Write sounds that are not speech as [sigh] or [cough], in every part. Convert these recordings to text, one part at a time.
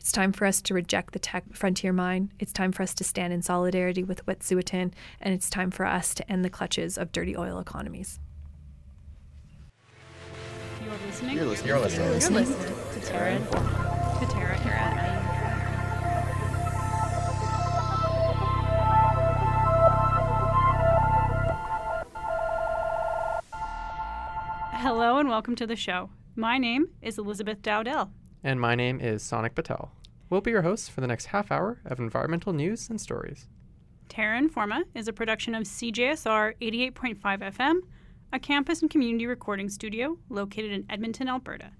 It's time for us to reject the Teck frontier mine. It's time for us to stand in solidarity with Wet'suwet'en, and it's time for us to end the clutches of dirty oil economies. You're listening. You're listening. You're listening. You're listening to Terra To Terra Terra. Hello and welcome to the show. My name is Elizabeth Dowdell. And my name is Sonic Patel. We'll be your hosts for the next half hour of environmental news and stories. Terra Informa is a production of CJSR 88.5 FM, a campus and community recording studio located in Edmonton, Alberta.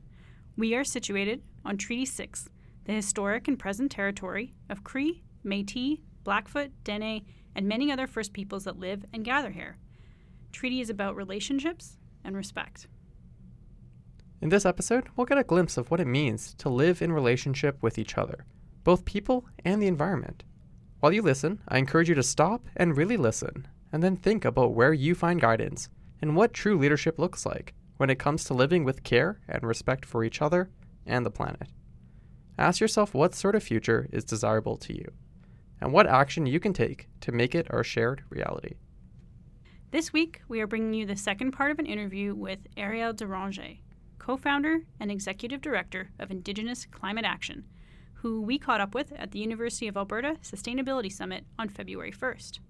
We are situated on Treaty 6, the historic and present territory of Cree, Metis, Blackfoot, Dene, and many other First Peoples that live and gather here. Treaty is about relationships and respect. In this episode, we'll get a glimpse of what it means to live in relationship with each other, both people and the environment. While you listen, I encourage you to stop and really listen, and then think about where you find guidance and what true leadership looks like when it comes to living with care and respect for each other and the planet. Ask yourself what sort of future is desirable to you, and what action you can take to make it our shared reality. This week, we are bringing you the second part of an interview with Eriel Deranger, co founder and executive director of Indigenous Climate Action, who we caught up with at the University of Alberta Sustainability Summit on February 1st.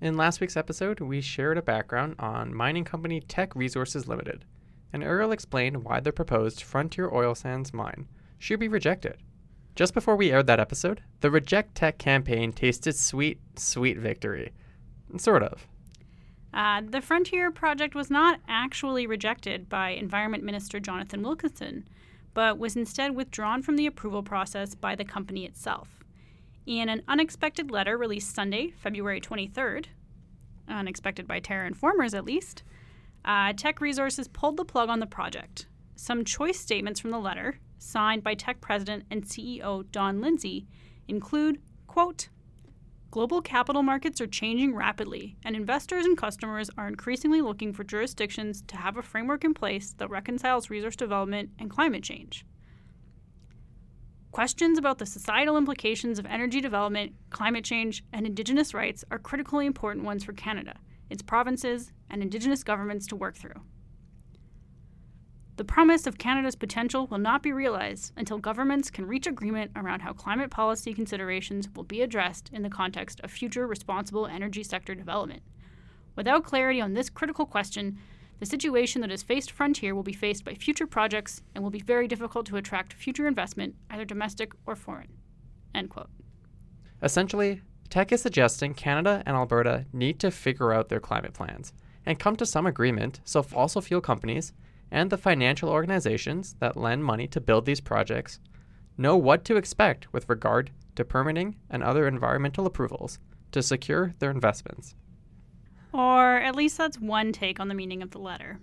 In last week's episode, we shared a background on mining company Teck Resources Limited, and Eriel explained why the proposed Frontier Oil Sands mine should be rejected. Just before we aired that episode, the Reject Teck campaign tasted sweet, sweet victory. Sort of. Uh, the Frontier project was not actually rejected by Environment Minister Jonathan Wilkinson, but was instead withdrawn from the approval process by the company itself. In an unexpected letter released Sunday, February 23rd, unexpected by Terra informers at least, uh, Teck Resources pulled the plug on the project. Some choice statements from the letter, signed by Teck President and CEO Don Lindsay, include, quote, Global capital markets are changing rapidly, and investors and customers are increasingly looking for jurisdictions to have a framework in place that reconciles resource development and climate change. Questions about the societal implications of energy development, climate change, and Indigenous rights are critically important ones for Canada, its provinces, and Indigenous governments to work through. The promise of Canada's potential will not be realized until governments can reach agreement around how climate policy considerations will be addressed in the context of future responsible energy sector development. Without clarity on this critical question, the situation that has faced Frontier will be faced by future projects and will be very difficult to attract future investment, either domestic or foreign. End quote. Essentially, Teck is suggesting Canada and Alberta need to figure out their climate plans and come to some agreement so fossil fuel companies and the financial organizations that lend money to build these projects know what to expect with regard to permitting and other environmental approvals to secure their investments. Or at least that's one take on the meaning of the letter.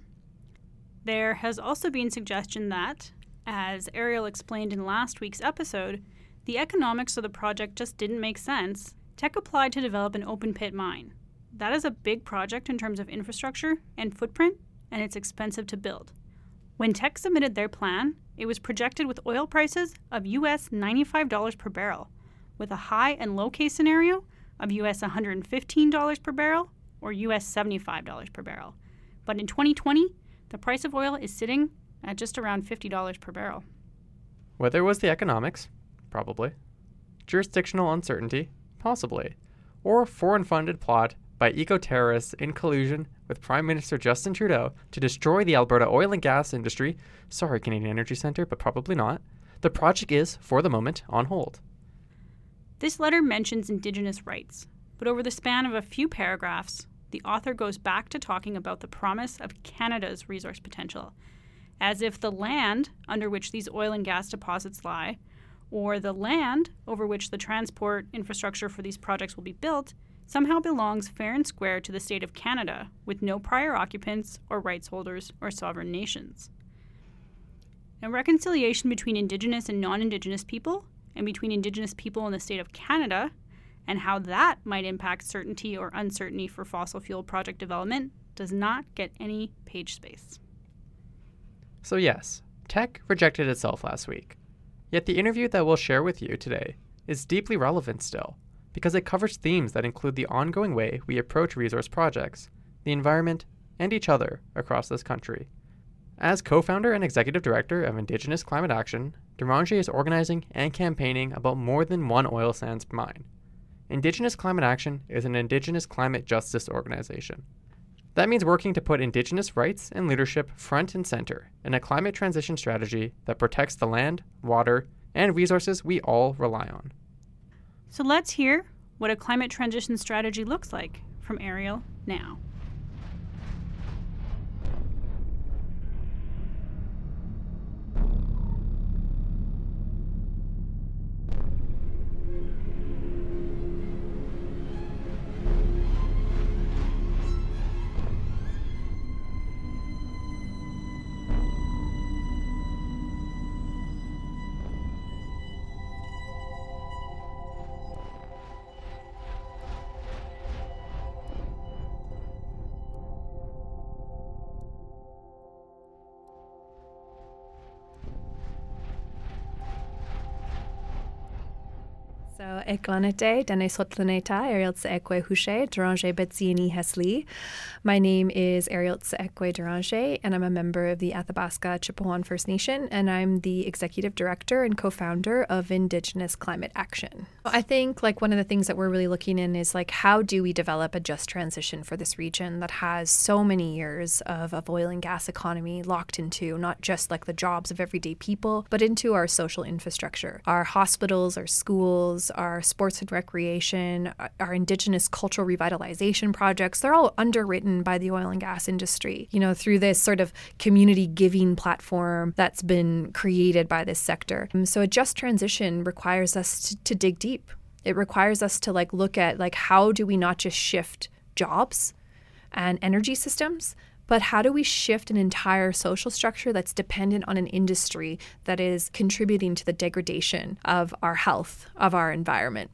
There has also been suggestion that, as Eriel explained in last week's episode, the economics of the project just didn't make sense. Teck applied to develop an open pit mine. That is a big project in terms of infrastructure and footprint, and it's expensive to build. When Teck submitted their plan, it was projected with oil prices of US $95 per barrel, with a high and low case scenario of US $115 per barrel or US $75 per barrel. But in 2020, the price of oil is sitting at just around $50 per barrel. Whether was the economics, probably, jurisdictional uncertainty, possibly, or a foreign funded plot by eco terrorists in collusion with Prime Minister Justin Trudeau to destroy the Alberta oil and gas industry. Sorry, Canadian Energy Centre, but probably not. The project is, for the moment, on hold. This letter mentions Indigenous rights, but over the span of a few paragraphs, the author goes back to talking about the promise of Canada's resource potential, as if the land under which these oil and gas deposits lie, or the land over which the transport infrastructure for these projects will be built, somehow belongs fair and square to the state of Canada with no prior occupants or rights holders or sovereign nations. Now, reconciliation between Indigenous and non Indigenous people, and between Indigenous people in the state of Canada, and how that might impact certainty or uncertainty for fossil fuel project development, does not get any page space. So, yes, Teck rejected itself last week. Yet the interview that we'll share with you today is deeply relevant still, because it covers themes that include the ongoing way we approach resource projects, the environment, and each other across this country. As co founder and executive director of Indigenous Climate Action, Deranger is organizing and campaigning about more than one oil sands mine. Indigenous Climate Action is an Indigenous climate justice organization. That means working to put Indigenous rights and leadership front and center in a climate transition strategy that protects the land, water, and resources we all rely on. So let's hear what a climate transition strategy looks like from Eriel now. So eklanete dene sotlaneta Arieltse Ekwe Hushe Deranger Betsiini Hesli. My name is Eriel Tchekwie Deranger, and I'm a member of the Athabasca Chipewyan First Nation, and I'm the executive director and co-founder of Indigenous Climate Action. I think like one of the things that we're really looking in is like how do we develop a just transition for this region that has so many years of, of oil and gas economy locked into not just like the jobs of everyday people, but into our social infrastructure, our hospitals, our schools, our sports and recreation, uh, our indigenous cultural revitalization projects, they're all underwritten by the oil and gas industry, you know, through this sort of community giving platform that's been created by this sector. Um, so a just transition requires us to, to dig deep. It requires us to like look at like how do we not just shift jobs and energy systems, but how do we shift an entire social structure that's dependent on an industry that is contributing to the degradation of our health, of our environment?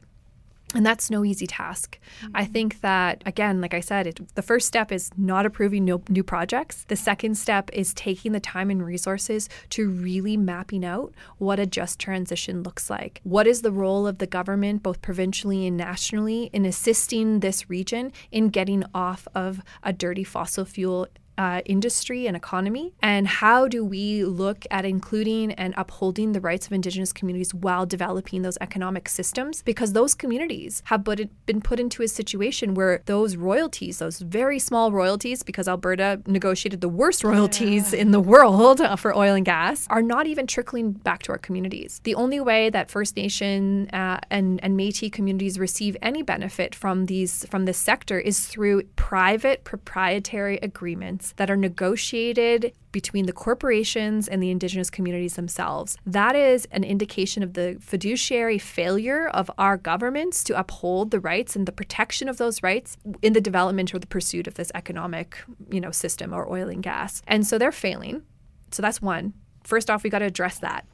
And that's no easy task. Mm-hmm. I think that, again, like I said, it, the first step is not approving no, new projects. The second step is taking the time and resources to really mapping out what a just transition looks like. What is the role of the government, both provincially and nationally, in assisting this region in getting off of a dirty fossil fuel uh, industry and economy? And how do we look at including and upholding the rights of Indigenous communities while developing those economic systems? Because those communities have been put into a situation where those royalties, those very small royalties, because Alberta negotiated the worst royalties yeah. in the world for oil and gas, are not even trickling back to our communities. The only way that First Nation uh, and, and Métis communities receive any benefit from these from this sector is through private proprietary agreements that are negotiated between the corporations and the indigenous communities themselves. That is an indication of the fiduciary failure of our governments to uphold the rights and the protection of those rights in the development or the pursuit of this economic, you know, system or oil and gas. And so they're failing. So that's one. First off, we got to address that.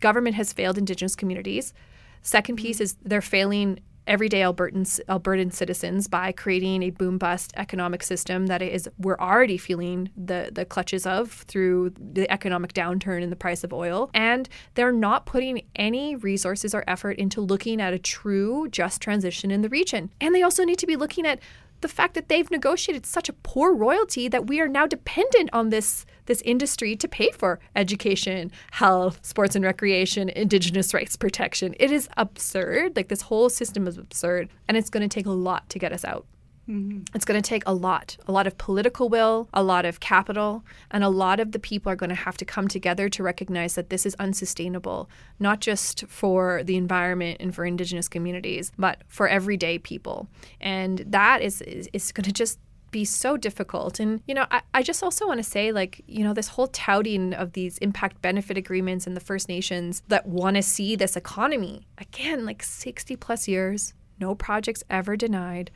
Government has failed indigenous communities. Second piece is they're failing everyday Albertans, Albertan citizens by creating a boom bust economic system that is we're already feeling the the clutches of through the economic downturn in the price of oil, and they're not putting any resources or effort into looking at a true just transition in the region. And they also need to be looking at the fact that they've negotiated such a poor royalty that we are now dependent on this this industry to pay for education, health, sports and recreation, indigenous rights protection. It is absurd. Like this whole system is absurd and it's going to take a lot to get us out. Mm-hmm. It's going to take a lot, a lot of political will, a lot of capital, and a lot of the people are going to have to come together to recognize that this is unsustainable, not just for the environment and for Indigenous communities, but for everyday people. And that is, is, is going to just be so difficult. And, you know, I, I just also want to say, like, you know, this whole touting of these impact benefit agreements and the First Nations that want to see this economy, again, like 60 plus years, no projects ever denied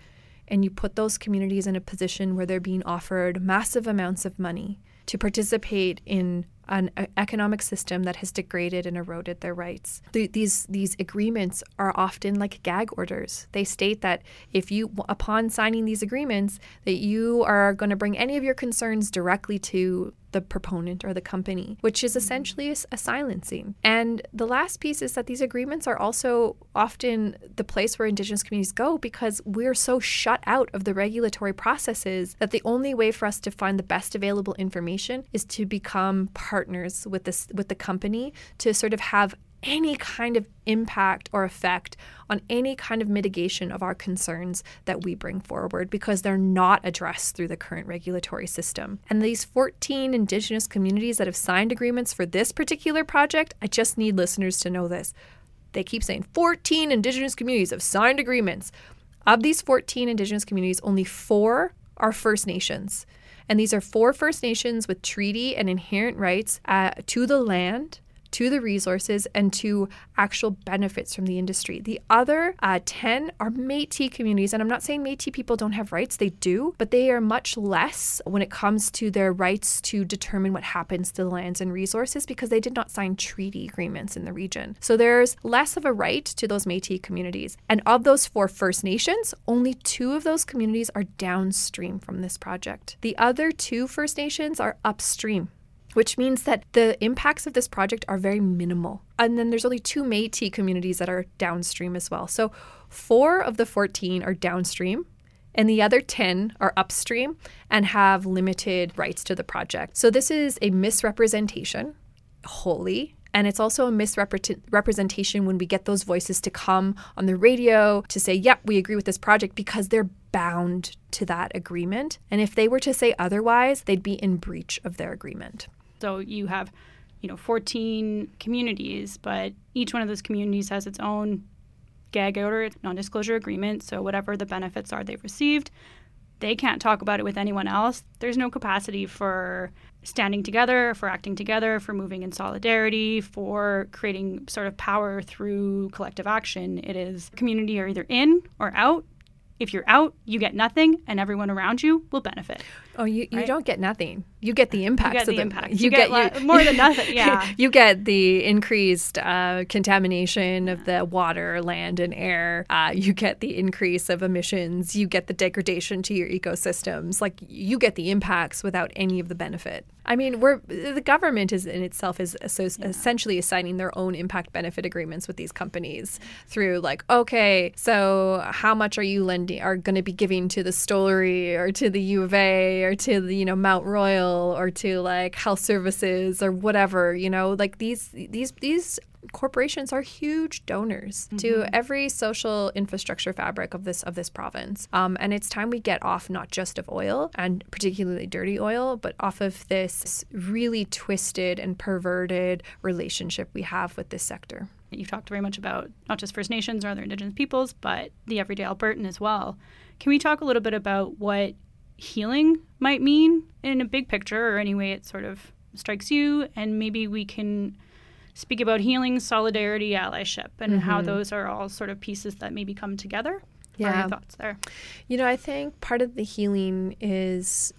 and you put those communities in a position where they're being offered massive amounts of money to participate in an uh, economic system that has degraded and eroded their rights. The, these these agreements are often like gag orders. They state that if you upon signing these agreements that you are going to bring any of your concerns directly to the proponent or the company, which is mm-hmm. essentially a, a silencing. And the last piece is that these agreements are also often the place where Indigenous communities go because we're so shut out of the regulatory processes that the only way for us to find the best available information is to become partners with this with the company to sort of have any kind of impact or effect on any kind of mitigation of our concerns that we bring forward because they're not addressed through the current regulatory system. And these 14 Indigenous communities that have signed agreements for this particular project, I just need listeners to know this. They keep saying 14 Indigenous communities have signed agreements. Of these 14 Indigenous communities, only four are First Nations. And these are four First Nations with treaty and inherent rights uh, to the land to the resources and to actual benefits from the industry. The other uh, 10 are Metis communities. And I'm not saying Metis people don't have rights, they do, but they are much less when it comes to their rights to determine what happens to the lands and resources because they did not sign treaty agreements in the region. So there's less of a right to those Metis communities. And of those four First Nations, only two of those communities are downstream from this project. The other two First Nations are upstream which means that the impacts of this project are very minimal. And then there's only two Metis communities that are downstream as well. So four of the 14 are downstream, and the other 10 are upstream and have limited rights to the project. So this is a misrepresentation, wholly. And it's also a misrepresentation when we get those voices to come on the radio to say, yep, we agree with this project because they're bound to that agreement. And if they were to say otherwise, they'd be in breach of their agreement. So you have, you know, 14 communities, but each one of those communities has its own gag order, non-disclosure agreement. So whatever the benefits are they've received, they can't talk about it with anyone else. There's no capacity for standing together, for acting together, for moving in solidarity, for creating sort of power through collective action. It is community are either in or out. If you're out, you get nothing, and everyone around you will benefit. Oh, you, you right? don't get nothing. You get the impacts. You get the, the impact. You, you get, get you, more than [laughs] nothing. Yeah. you get the increased uh, contamination of the water, land, and air. Uh, you get the increase of emissions. You get the degradation to your ecosystems. Like you get the impacts without any of the benefit. I mean, we're the government is in itself is yeah. essentially assigning their own impact benefit agreements with these companies through like, okay, so how much are you lending are going to be giving to the Stollery or to the U of A or to the, you know Mount Royal or to like health services or whatever you know like these these these corporations are huge donors mm-hmm. to every social infrastructure fabric of this of this province um, and it's time we get off not just of oil and particularly dirty oil but off of this really twisted and perverted relationship we have with this sector You've talked very much about not just First Nations or other Indigenous peoples, but the everyday Albertan as well. Can we talk a little bit about what healing might mean in a big picture or any way it sort of strikes you and maybe we can speak about healing solidarity allyship and mm-hmm. how those are all sort of pieces that maybe come together yeah what are your thoughts there you know i think part of the healing is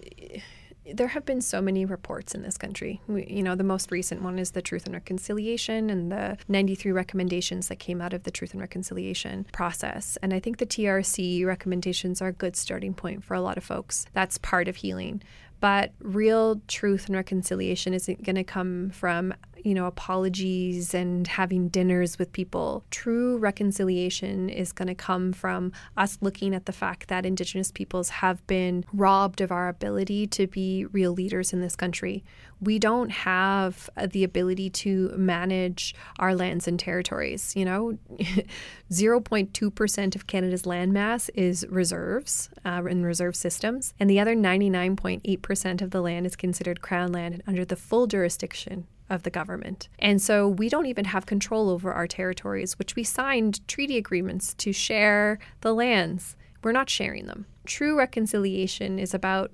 there have been so many reports in this country. We, you know, the most recent one is the Truth and Reconciliation and the 93 recommendations that came out of the Truth and Reconciliation process. And I think the TRC recommendations are a good starting point for a lot of folks. That's part of healing. But real truth and reconciliation isn't going to come from you know, apologies and having dinners with people. True reconciliation is going to come from us looking at the fact that Indigenous peoples have been robbed of our ability to be real leaders in this country. We don't have uh, the ability to manage our lands and territories. You know, [laughs] 0.2% of Canada's landmass is reserves uh, in reserve systems, and the other 99.8% of the land is considered Crown land and under the full jurisdiction of the government. And so we don't even have control over our territories, which we signed treaty agreements to share the lands. We're not sharing them. True reconciliation is about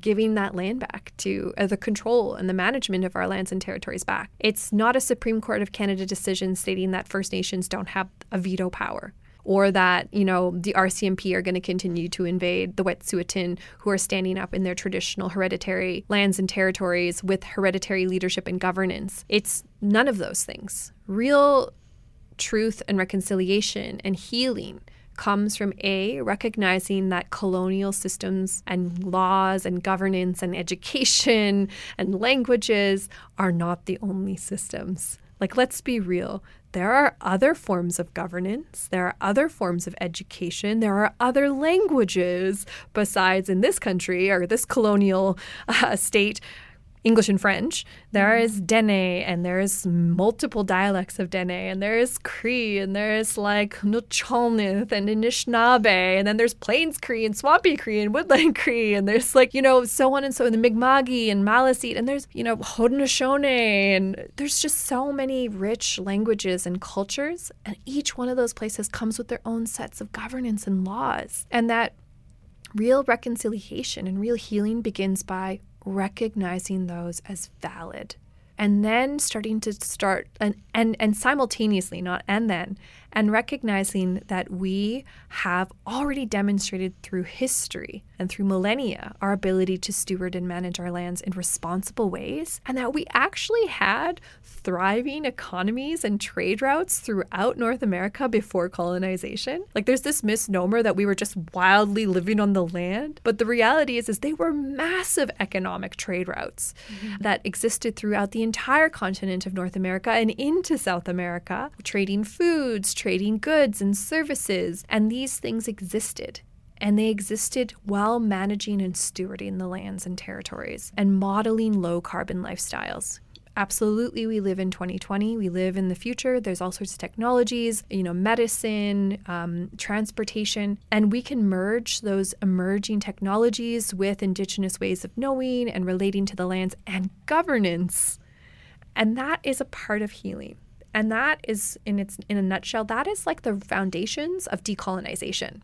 giving that land back to uh, the control and the management of our lands and territories back. It's not a Supreme Court of Canada decision stating that First Nations don't have a veto power or that, you know, the RCMP are going to continue to invade the Wet'suwet'en who are standing up in their traditional hereditary lands and territories with hereditary leadership and governance. It's none of those things. Real truth and reconciliation and healing comes from A, recognizing that colonial systems and laws and governance and education [laughs] and languages are not the only systems. Like, let's be real. There are other forms of governance. There are other forms of education. There are other languages besides in this country or this colonial [laughs] uh, state English and French. There mm-hmm. is Dene, and there's multiple dialects of Dene, and there's Cree, and there's like Nuu-chah-nulth and Anishinaabe, and then there's Plains Cree and Swampy Cree and Woodland [laughs] Cree, and there's like, you know, so on and so, and the Mi'kma'ki and Maliseet, and there's, you know, Haudenosaunee, and there's just so many rich languages and cultures, and each one of those places comes with their own sets of governance and laws. And that real reconciliation and real healing begins by recognizing those as valid and then starting to start and, and and simultaneously not and then and recognizing that we have already demonstrated through history and through millennia our ability to steward and manage our lands in responsible ways, and that we actually had thriving economies and trade routes throughout North America before colonization. Like there's this misnomer that we were just wildly living on the land, but the reality is is they were massive economic trade routes mm-hmm. that existed throughout the entire continent of North America and into South America, trading foods, trading goods and services, and these things existed. And they existed while managing and stewarding the lands and territories and modeling low carbon lifestyles. Absolutely, we live in 2020. We live in the future. There's all sorts of technologies, you know, medicine, um, transportation, and we can merge those emerging technologies with Indigenous ways of knowing and relating to the lands and governance. And that is a part of healing. And that is in its in a nutshell, that is like the foundations of decolonization.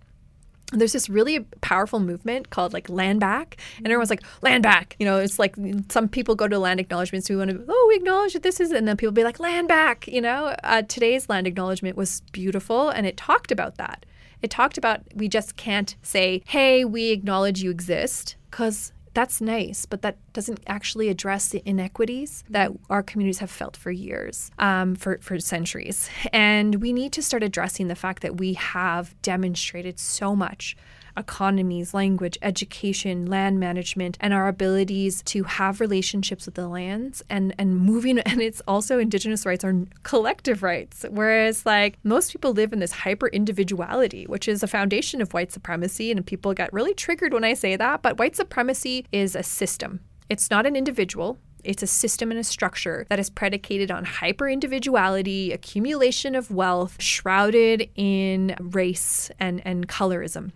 There's this really powerful movement called like land back, and everyone's like land back. You know, it's like some people go to land acknowledgements. We want to, oh, we acknowledge that this is, and then people be like land back. You know, uh, today's land acknowledgement was beautiful, and it talked about that. It talked about we just can't say, hey, we acknowledge you exist, because that's nice, but that doesn't actually address the inequities that our communities have felt for years, um, for, for centuries. And we need to start addressing the fact that we have demonstrated so much economies, language, education, land management, and our abilities to have relationships with the lands and, and moving. [laughs] And it's also Indigenous rights are collective rights. Whereas, like, most people live in this hyper individuality, which is a foundation of white supremacy. And people get really triggered when I say that. But white supremacy is a system, it's not an individual. It's a system and a structure that is predicated on hyper individuality, accumulation of wealth, shrouded in race and, and colorism.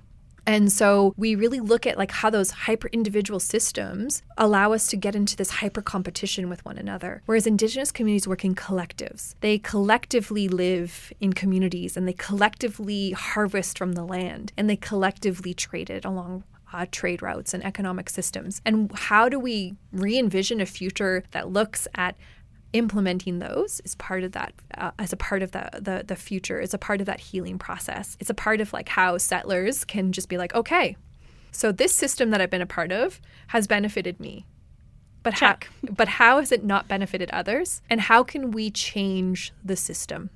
And so we really look at like how those hyper individual systems allow us to get into this hyper competition with one another. Whereas indigenous communities work in collectives. They collectively live in communities and they collectively harvest from the land and they collectively trade it along uh, trade routes and economic systems. And how do we re envision a future that looks at implementing those is part of that uh, as a part of the, the the future is a part of that healing process it's a part of like how settlers can just be like okay so this system that i've been a part of has benefited me but Check. how [laughs] but how has it not benefited others and how can we change the system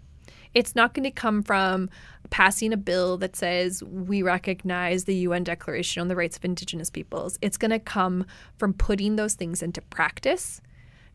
it's not going to come from passing a bill that says we recognize the UN Declaration on the Rights of Indigenous Peoples. It's going to come from putting those things into practice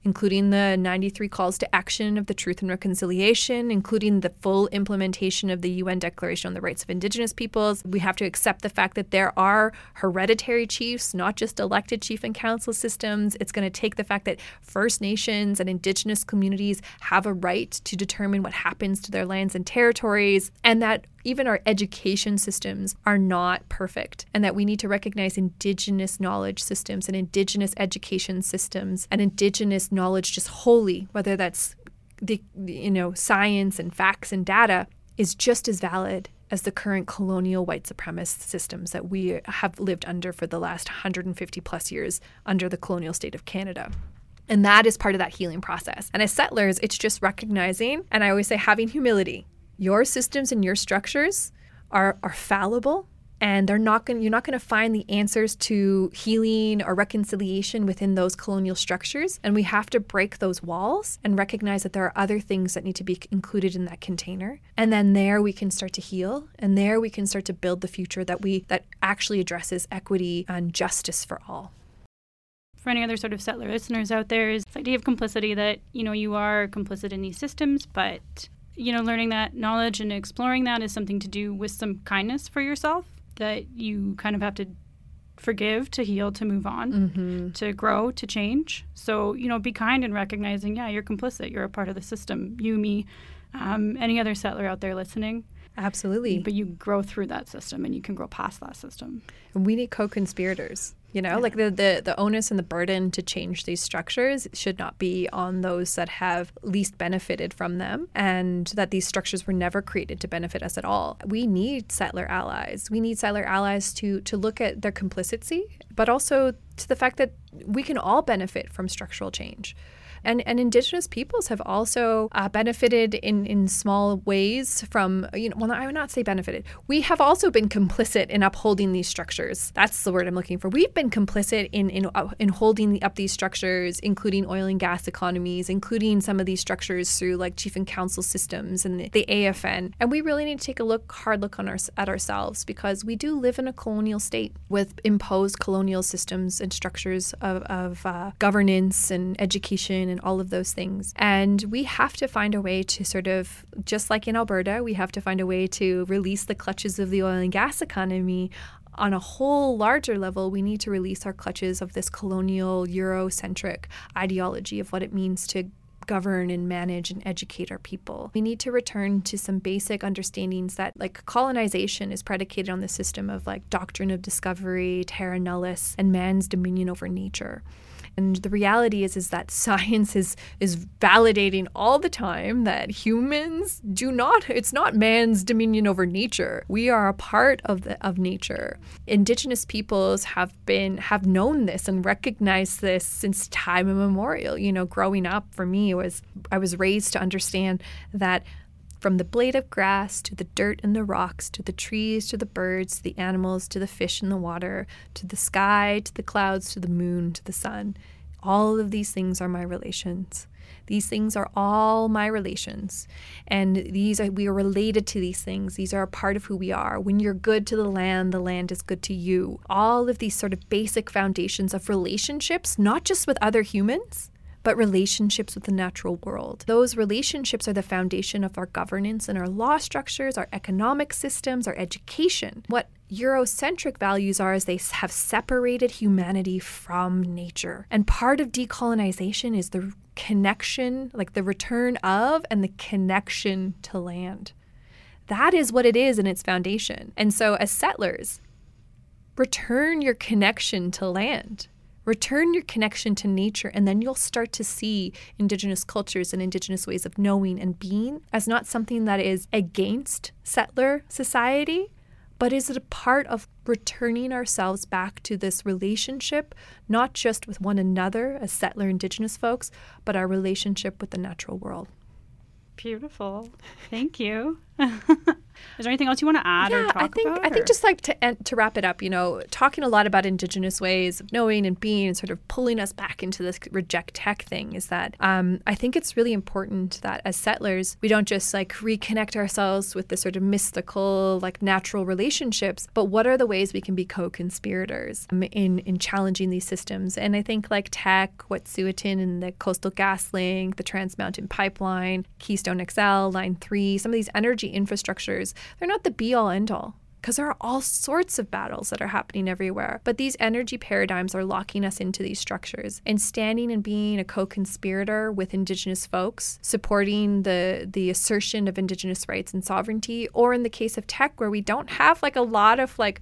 including the 93 calls to action of the Truth and Reconciliation, including the full implementation of the UN Declaration on the Rights of Indigenous Peoples. We have to accept the fact that there are hereditary chiefs, not just elected chief and council systems. It's going to take the fact that First Nations and Indigenous communities have a right to determine what happens to their lands and territories, and that even our education systems are not perfect and that we need to recognize indigenous knowledge systems and indigenous education systems and indigenous knowledge just wholly whether that's the you know science and facts and data is just as valid as the current colonial white supremacist systems that we have lived under for the last 150 plus years under the colonial state of Canada. And that is part of that healing process. And as settlers, it's just recognizing, and I always say having humility your systems and your structures are, are fallible and they're not going you're not going to find the answers to healing or reconciliation within those colonial structures. And we have to break those walls and recognize that there are other things that need to be included in that container. And then there we can start to heal and there we can start to build the future that we that actually addresses equity and justice for all. For any other sort of settler listeners out there is this idea of complicity that you know you are complicit in these systems but you know learning that knowledge and exploring that is something to do with some kindness for yourself that you kind of have to forgive to heal to move on mm-hmm. to grow to change. So you know be kind in recognizing yeah you're complicit. You're a part of the system. You me um, any other settler out there listening. Absolutely. But you grow through that system and you can grow past that system. And we need co-conspirators you know, yeah. like the, the the onus and the burden to change these structures should not be on those that have least benefited from them and that these structures were never created to benefit us at all. We need settler allies. We need settler allies to to look at their complicity, but also to the fact that we can all benefit from structural change. And, and Indigenous peoples have also uh, benefited in, in small ways from, you know, well, I would not say benefited. We have also been complicit in upholding these structures. That's the word I'm looking for. We've been complicit in, in, uh, in holding up these structures, including oil and gas economies, including some of these structures through like chief and council systems and the, the AFN. And we really need to take a look, hard look on our, at ourselves because we do live in a colonial state with imposed colonial systems and structures of, of uh, governance and education and all of those things. And we have to find a way to sort of, just like in Alberta, we have to find a way to release the clutches of the oil and gas economy on a whole larger level, we need to release our clutches of this colonial Eurocentric ideology of what it means to govern and manage and educate our people. We need to return to some basic understandings that like colonization is predicated on the system of like doctrine of discovery, terra nullius, and man's dominion over nature. And the reality is is that [laughs] science is is validating all the time that humans do not it's not man's dominion over nature. We are a part of the of nature. Indigenous peoples have been have known this and recognized this since time immemorial. You know, growing up for me was I was raised to understand that from the blade of grass to the dirt and the rocks, to the trees, to the birds, to the animals, to the fish in the water, to the sky, to the clouds, to the moon, to the sun. All of these things are my relations. These things are all my relations. And these are, we are related to these things. These are a part of who we are. When you're good to the land, the land is good to you. All of these sort of basic foundations of relationships, not just with other humans, but relationships with the natural world. Those relationships are the foundation of our governance and our law structures, our economic systems, our education. What Eurocentric values are is they have separated humanity from nature. And part of decolonization is the connection, like the return of and the connection to land. That is what it is in its foundation. And so, as settlers, return your connection to land. Return your connection to nature, and then you'll start to see Indigenous cultures and Indigenous ways of knowing and being as not something that is against settler society, but is it a part of returning ourselves back to this relationship, not just with one another as settler Indigenous folks, but our relationship with the natural world? Beautiful. Thank you. Is there anything else you want to add yeah, or talk I think, about? I think just like to to wrap it up, you know, talking a lot about indigenous ways of knowing and being and sort of pulling us back into this reject Teck thing is that um, I think it's really important that as settlers we don't just like reconnect ourselves with the sort of mystical like natural relationships, but what are the ways we can be co-conspirators um, in in challenging these systems? And I think like Teck, Wet'suwet'en and the Coastal Gas Link, the Trans Mountain Pipeline, Keystone XL, Line Three, some of these energy infrastructures they're not the be all end all because there are all sorts of battles that are happening everywhere. But these energy paradigms are locking us into these structures. And standing and being a co-conspirator with indigenous folks, supporting the the assertion of indigenous rights and sovereignty, or in the case of Teck where we don't have like a lot of like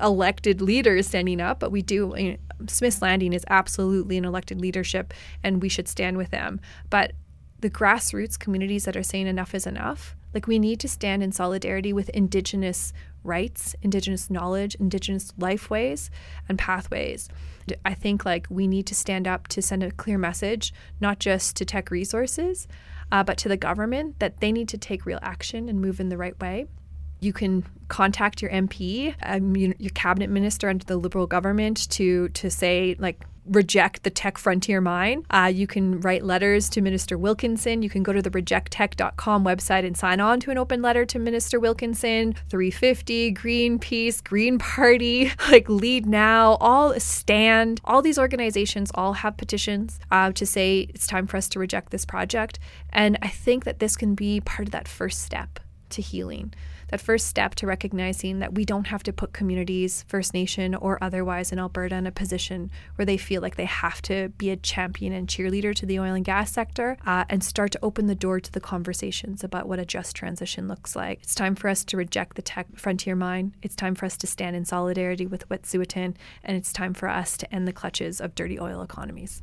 elected leaders standing up, but we do. You know, Smith's Landing is absolutely an elected leadership, and we should stand with them. But the grassroots communities that are saying enough is enough like, we need to stand in solidarity with Indigenous rights, Indigenous knowledge, Indigenous lifeways and pathways. I think like we need to stand up to send a clear message, not just to Teck resources, uh, but to the government that they need to take real action and move in the right way. You can contact your MP, um, your cabinet minister under the Liberal government to to say like reject the Teck frontier mine. Uh, you can write letters to Minister Wilkinson. You can go to the rejectteck.com website and sign on to an open letter to Minister Wilkinson. 350, Greenpeace, Green Party, [laughs] like Lead Now, all stand. All these organizations all have petitions uh, to say it's time for us to reject this project. And I think that this can be part of that first step to healing that first step to recognizing that we don't have to put communities, First Nation or otherwise in Alberta, in a position where they feel like they have to be a champion and cheerleader to the oil and gas sector uh, and start to open the door to the conversations about what a just transition looks like. It's time for us to reject the Teck frontier mine. It's time for us to stand in solidarity with Wet'suwet'en, and it's time for us to end the clutches of dirty oil economies.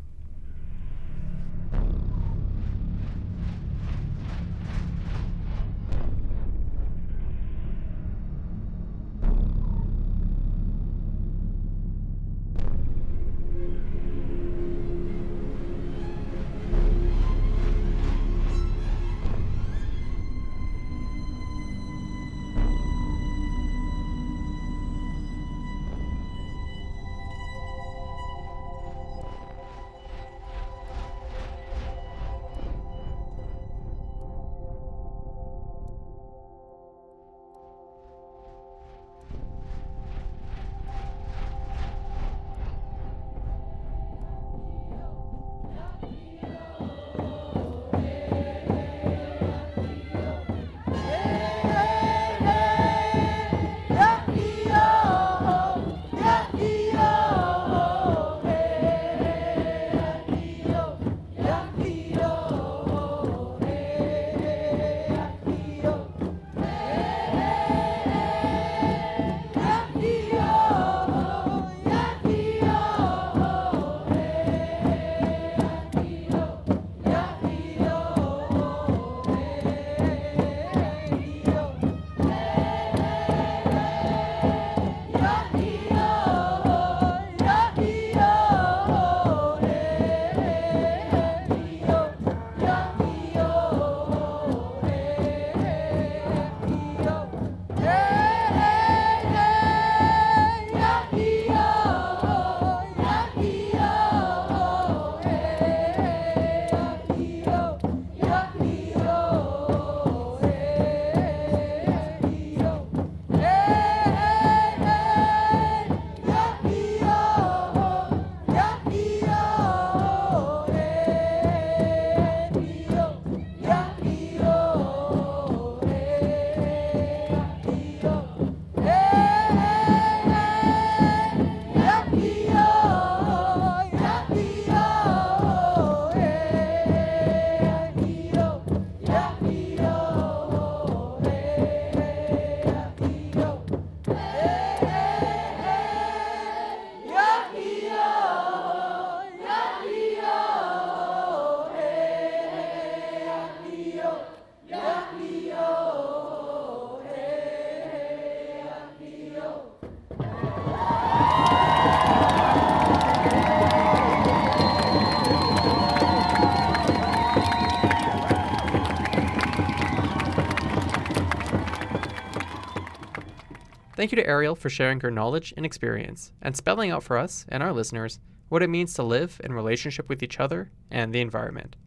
Thank you to Eriel for sharing her knowledge and experience and spelling out for us and our listeners what it means to live in relationship with each other and the environment.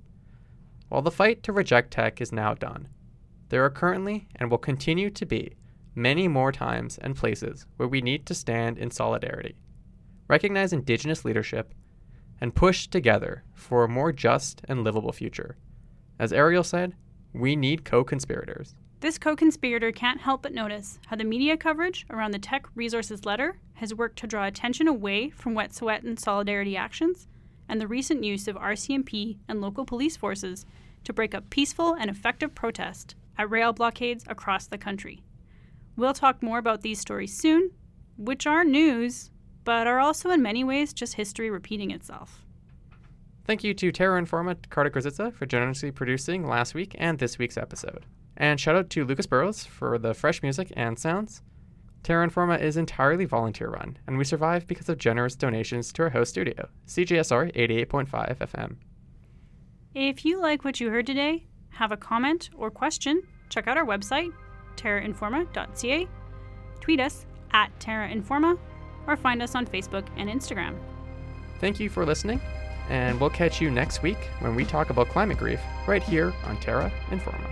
While the fight to reject Teck is now done, there are currently and will continue to be many more times and places where we need to stand in solidarity, recognize Indigenous leadership, and push together for a more just and livable future. As Eriel said, we need co conspirators. This co conspirator can't help but notice how the media coverage around the Teck Resources letter has worked to draw attention away from Wet'suwet'en solidarity actions and the recent use of RCMP and local police forces to break up peaceful and effective protest at rail blockades across the country. We'll talk more about these stories soon, which are news, but are also in many ways just history repeating itself. Thank you to Terra Informa Carta Grozitza for generously producing last week and this week's episode. And shout out to Lucas Burrows for the fresh music and sounds. Terra Informa is entirely volunteer run, and we survive because of generous donations to our host studio, CJSR 88.5 FM. If you like what you heard today, have a comment or question, check out our website, terrainforma.ca, tweet us at terrainforma, or find us on Facebook and Instagram. Thank you for listening, and we'll catch you next week when we talk about climate grief right here on Terra Informa.